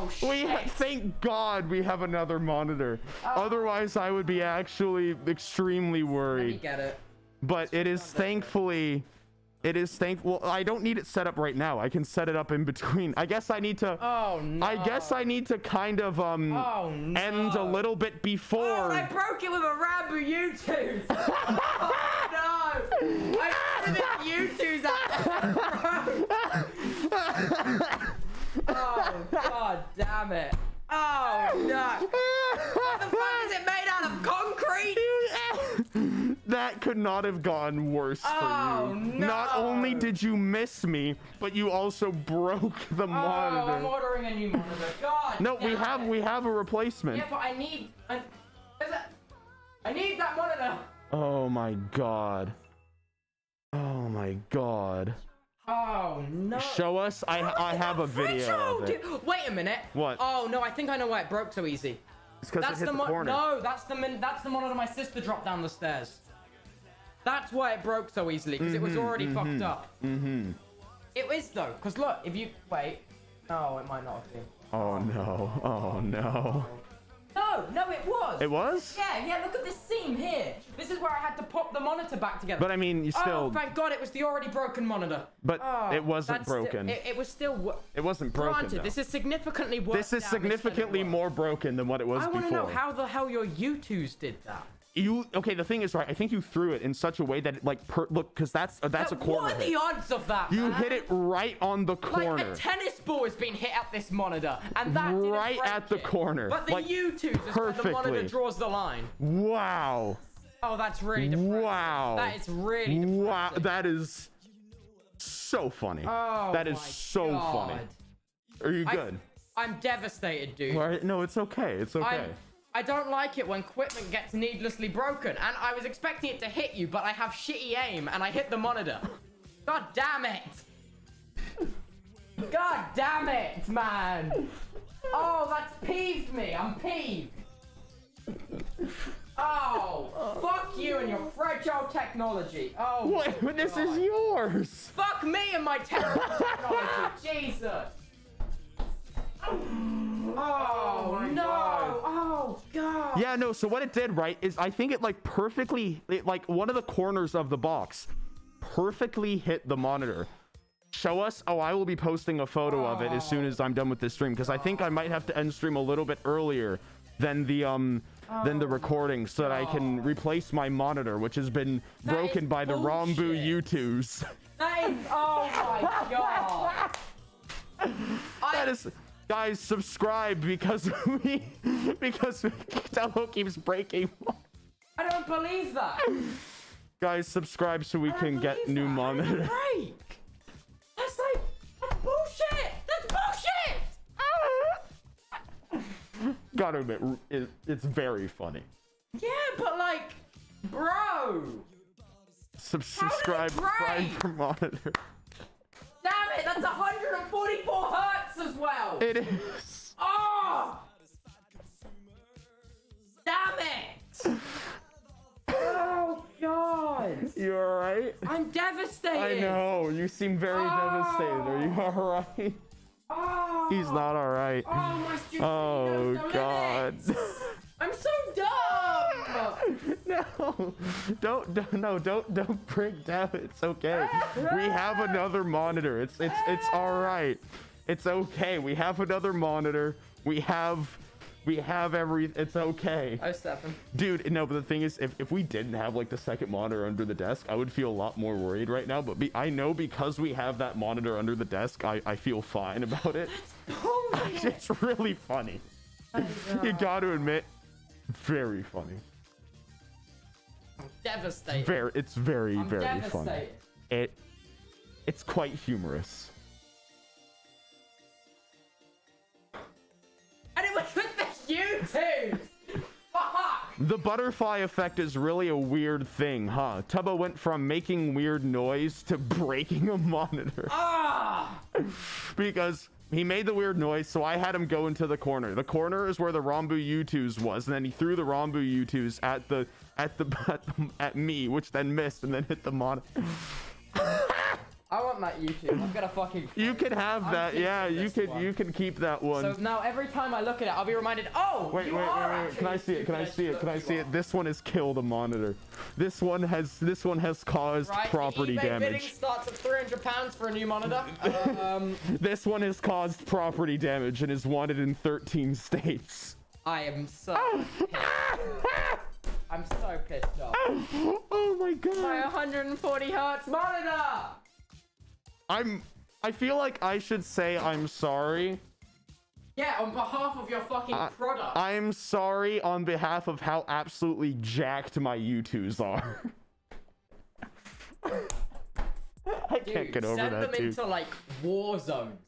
Oh, shit. We ha- thank God we have another monitor. Otherwise, I would be actually extremely Let me worried. get it. But it is thankfully, it is thankful. I don't need it set up right now. I can set it up in between. I guess I need to. Oh, no. I guess I need to kind of um Oh, no. end a little bit Oh, before. I broke it with a Ranboo Youtooz. [LAUGHS] oh, no. I Youtooz [LAUGHS] Oh, god damn it. Oh, no. What the fuck is it made out of concrete? [LAUGHS] that could not have gone worse Oh, for you. Not only did you miss me, but you also broke the monitor. Oh, I'm ordering a new monitor. God No, we have it. we have a replacement. Yeah, but I need. I, I need that monitor. Oh my god. Oh my god. Oh no. Show us. I I have a video of it. Wait a minute. What? Oh no, I think I know why it broke so easy. It's because it hit the, the, corner. no, that's the min- that's the monitor my sister dropped down the stairs. That's why it broke so easily because it was already fucked up. Mm-hmm. It is though, because look, if you wait, oh, it might not have been. Oh no. Oh no. No, no, it was. It was? Yeah, yeah. Look at this seam here. This is where I had to pop the monitor back together. But I mean, you oh, still. Oh, thank God, it was the already broken monitor. But Oh, it wasn't broken. it, it was still. it wasn't broken. Granted, though. this is significantly worse. This is significantly more broken than what it was I want to before. know how the hell your Youtooz did that. You okay? The thing is, right? I think you threw it in such a way that it like per, look, because that's uh, that's a corner. What are hit. the odds of that? You man? hit it right on the corner Like a tennis ball has been hit at this monitor, and that Right at the it. corner, But the like, Youtooz is where the monitor draws the line. wow. Oh, that's really depressing. Wow. That is really depressing. Wow. That is so funny. Oh, that is so funny. Are you good? I'm devastated, dude. Right, No, it's okay. It's okay. I'm, I don't like it when equipment gets needlessly broken. And I was expecting it to hit you, but I have shitty aim and I hit the monitor. God damn it! God damn it, man! Oh, that's peeved me. I'm peeved. Oh, fuck you and your fragile technology. Oh, What? my This God. is yours. Fuck me and my terrible [LAUGHS] technology. Jesus. Oh, no. Oh god. Yeah, no. So what it did, right, is I think it like perfectly, it, like one of the corners of the box, perfectly hit the monitor. Show us. Oh, I will be posting a photo of it as soon as I'm done with this stream because I think I might have to end stream a little bit earlier than the um than the recording so that I can replace my monitor, which has been That is broken by the Ranboo bullshit. Youtooz. That is. Oh my [LAUGHS] god. that is guys subscribe because [LAUGHS] we because [LAUGHS] Tello keeps breaking I don't believe that. guys subscribe so we can get new that. It monitor break? That's like. That's bullshit. That's bullshit. [LAUGHS] gotta admit it, it's very funny Yeah, but like, bro. Sub- subscribe subscribe for monitor Damn it, that's 144 hertz well. it is Oh! Damn it! Oh god! you all right I'm devastated. i know you seem very oh. devastated are you all right Oh, he's not all right Oh my oh god. I'm so dumb. [LAUGHS] no don't, don't no don't don't break down it's okay we have another monitor it's it's it's all right it's okay. We have another monitor. We have we have every it's okay. Oh, Stefan. dude no but the thing is if, if we didn't have like the second monitor under the desk i would feel a lot more worried right now but be, i know because we have that monitor under the desk i, I feel fine about it. [LAUGHS] It's really funny. [LAUGHS] You gotta admit very funny. I'm devastated. very it's very I'm very funny. it it's quite humorous Youtooz. [LAUGHS] The butterfly effect is really a weird thing huh tubbo went from making weird noise to [LAUGHS] breaking a monitor Ah. [LAUGHS] because he made the weird noise so i had him go into the corner the corner is where the Ranboo Youtooz was and then he threw the Ranboo Youtooz at the at the at, the, at me which then missed and then hit the monitor I want that Youtooz. I've got a fucking. you can have I'm that yeah you could one. you can keep that one So now every time I look at it, I'll be reminded. Oh, Wait, you wait, wait, are wait, wait. Can I see it? Can I see it? Can I see it? This one has killed a monitor. This one has this one has caused Right, the property eBay bidding damage. starts at 300 pounds for a new monitor. [LAUGHS] um, This one has caused property damage and is wanted in 13 states. I am so. [LAUGHS] I'm so pissed off. Oh my god. My 140 hertz monitor. I'm I feel like I should say I'm sorry. Yeah, on behalf of your fucking I- product. I'm sorry on behalf of how absolutely jacked my Youtooz are. [LAUGHS] I can't get over send that, them dude. into like war zones.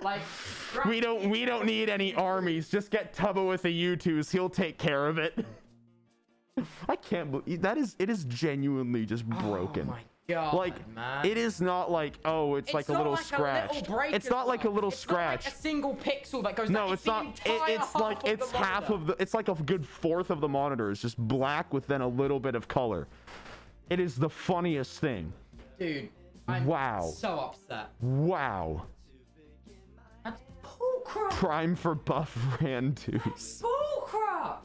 like [LAUGHS] We don't we don't need any armies. Just get Tubbo with the Youtooz. He'll take care of it. [LAUGHS] I can't believe that is it is genuinely just oh broken. Oh my god, like man. it is not like oh it's, like a little like scratch. A little it's not like a little It's scratch. Not like a single pixel that goes. no, down. it's not. It, it's like it's half monitor. of the. It's like a good fourth of the monitor is just black with then a little bit of color. It is the funniest thing. Dude, I'm Wow. so upset. Wow. That's bullcrap. Prime for buff [LAUGHS] Randus. Bullcrap.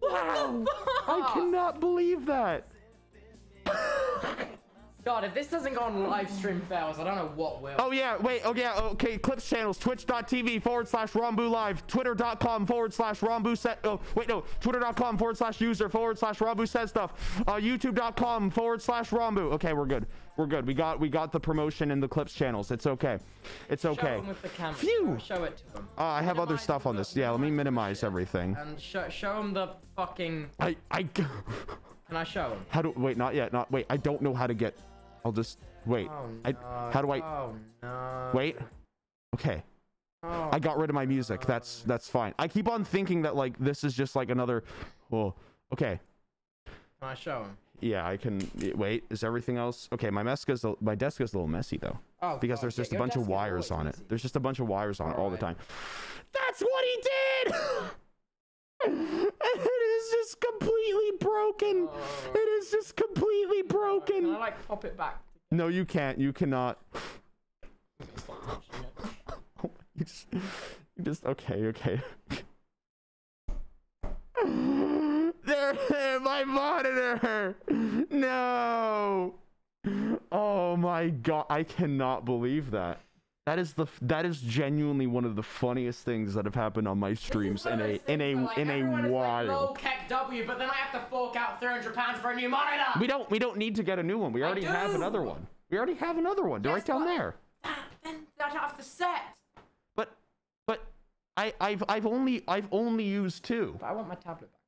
Wow. I fuck? cannot believe that. God, if this doesn't go on live stream fails, I don't know what will. Oh yeah, wait, oh yeah, okay, clips channels, twitch.tv forward slash Ranboo live, twitter.com forward slash Ranboo set, oh, wait, no, twitter.com forward slash user forward slash Ranboo said stuff, uh, youtube.com forward slash Ranboo. Okay, we're good. We're good. We got, we got the promotion in the clips channels. It's okay. It's Show okay. them with the camera. Phew. Show it to them. Uh, I have other stuff on this. Yeah, let me minimize everything. And show show them the fucking. I, I, [LAUGHS] Can I show him? how do, wait, not yet, not, wait, I don't know how to get, I'll just, wait. Oh I, how do I, Oh no. wait. Okay. Oh, I got rid of my music. That's that's fine. I keep on thinking that like this is just like another. Well, okay. can I show him? Yeah, I can. Wait, is everything else okay? My desk is a, my desk is a little messy though Oh, because God, there's yeah, just a bunch of wires on it. There's just a bunch of wires on it all the time. That's what he did. [LAUGHS] it is just completely broken. Oh. It is just completely Can broken. I like pop it back? No, you can't. You cannot. Stop touching it. You just, you just okay, okay. there, my monitor. No. Oh my god, I cannot believe that. That is the that is genuinely one of the funniest things that have happened on my streams in a in a in a while. Low keck W, but then I have to fork out 300 pounds for a new monitor. We don't we don't need to get a new one. We already have another one. We already have another one. They're right down there. Ah, then I don't the set. But but I I've I've only I've only used two. But I want my tablet back.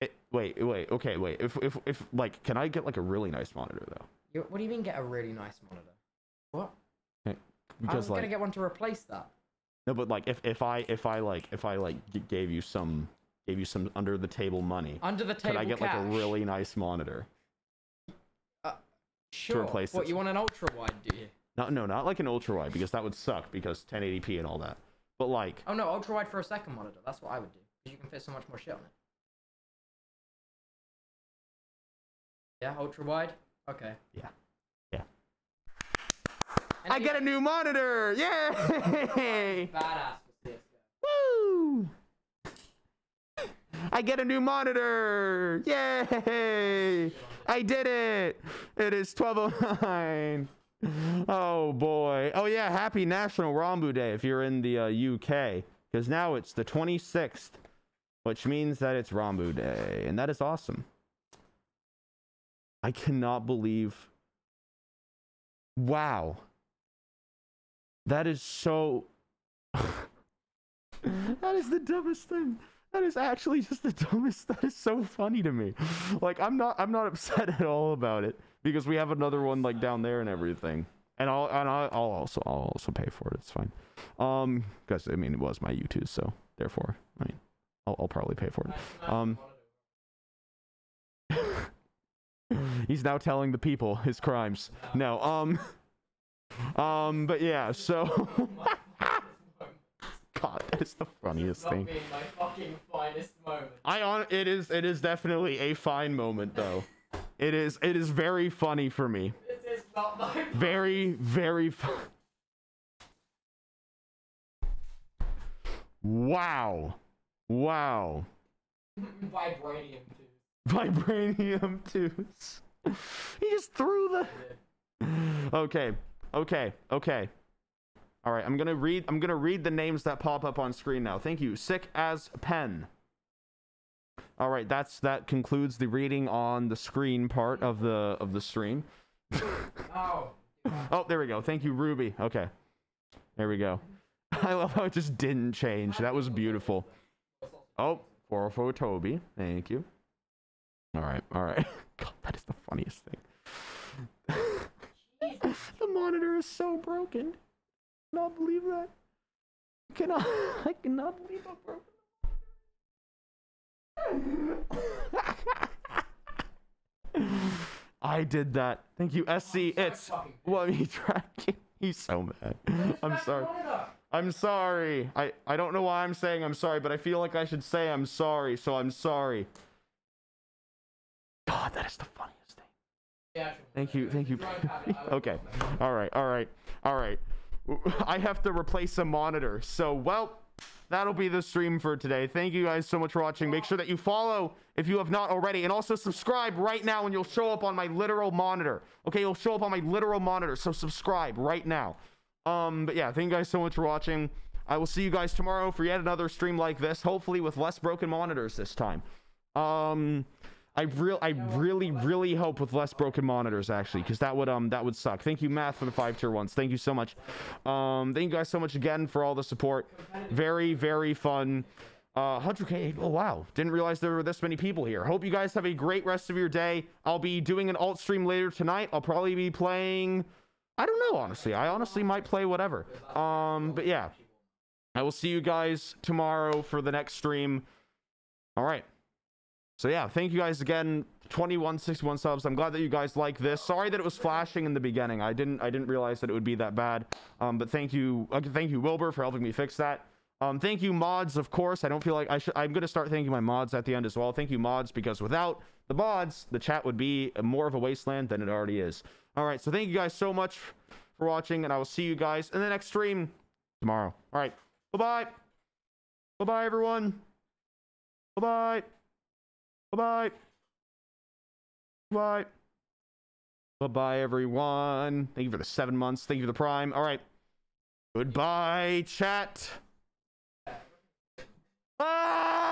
It, wait, wait, okay, wait. If, if, if, like, can I get like a really nice monitor though? What do you mean get a really nice monitor? What? I Because was like, gonna get one to replace that. no, but like, if, if I, if I like, if I like gave you some, gave you some under the table money, Under the table. could I get cash. like a really nice monitor? Uh, sure. replace What you want an ultra wide? Do you? No, no, not like an ultra wide because that would suck because 1080p and all that. But like, Oh no, ultra wide for a second monitor. That's what I would do because you can fit so much more shit on it. Yeah, ultra wide. Okay. Yeah. Yeah. And I get a new monitor! Yay! [LAUGHS] Badass CS:GO. Woo! I get a new monitor! Yay! I did it! It is 1209. Oh boy. Oh yeah, happy National Ranboo Day if you're in the uh, UK. Because now it's the 26th, which means that it's Ranboo Day. And that is awesome. I cannot believe. Wow. That is so. [LAUGHS] that is the dumbest thing. That is actually just the dumbest. That is so funny to me. Like I'm not I'm not upset at all about it because we have another one like down there and everything. And I'll and I'll, also I'll also pay for it. It's fine. Um, because I mean it was my Youtooz, so therefore I mean I'll, I'll probably pay for it. Um, he's now telling the people his crimes. No, um, [LAUGHS] um, but yeah. So, [LAUGHS] God, that is the funniest thing. being my fucking finest moment. I on it is it is definitely a fine moment though. It is it is very funny for me. This is not my [LAUGHS] Very very. Wow, wow. vibranium too. Vibranium tooths. [LAUGHS] he just threw the. Okay, okay, okay. All right, I'm gonna read. I'm gonna read the names that pop up on screen now. Thank you. Sick as pen. All right, that's that concludes the reading on the screen part of the of the stream. [LAUGHS] Oh. Oh, there we go. Thank you, Ruby. Okay, there we go. [LAUGHS] I love how it just didn't change. That was beautiful. Oh, 404 Toby. Thank you. All right, all right. God, that is the funniest thing. [LAUGHS] the monitor is so broken. [LAUGHS] I cannot believe that. I cannot. I cannot believe how broken. [LAUGHS] I did that. Thank you, SC. It's what me tracking. He's so mad. I'm sorry. I'm sorry. I, I don't know why I'm saying I'm sorry, but I feel like I should say I'm sorry, so I'm sorry. God, that is the funniest thing. Yeah, Thank you, thank you. [LAUGHS] okay. All right, all right, all right. I have to replace a monitor. So, well, that'll be the stream for today. Thank you guys so much for watching. Make sure that you follow if you have not already, and also subscribe right now, and you'll show up on my literal monitor. Okay, you'll show up on my literal monitor. So subscribe right now. Um, but yeah, thank you guys so much for watching. I will see you guys tomorrow for yet another stream like this, hopefully with less broken monitors this time. Um, I real, I really, really hope with less broken monitors actually, because that would um that would suck. Thank you, Math, for the five tier ones. Thank you so much. Um, thank you guys so much again for all the support. Very, very fun. Uh, 100k. Oh wow, didn't realize there were this many people here. Hope you guys have a great rest of your day. I'll be doing an alt stream later tonight. I'll probably be playing. I don't know, honestly. I honestly might play whatever. Um, but yeah, I will see you guys tomorrow for the next stream. All right. So yeah, thank you guys again. 2161 subs. I'm glad that you guys like this. Sorry that it was flashing in the beginning. I didn't I didn't realize that it would be that bad. Um, but thank you uh, thank you Wilbur for helping me fix that. Um, thank you mods, of course. I don't feel like I should. I'm gonna start thanking my mods at the end as well. Thank you mods because without the mods, the chat would be more of a wasteland than it already is. All right, so thank you guys so much for watching, and I will see you guys in the next stream tomorrow. All right, bye bye, bye bye everyone, bye bye, bye bye, bye. Bye bye, everyone. Thank you for the seven months. Thank you for the prime. All right. Goodbye, chat. Ah!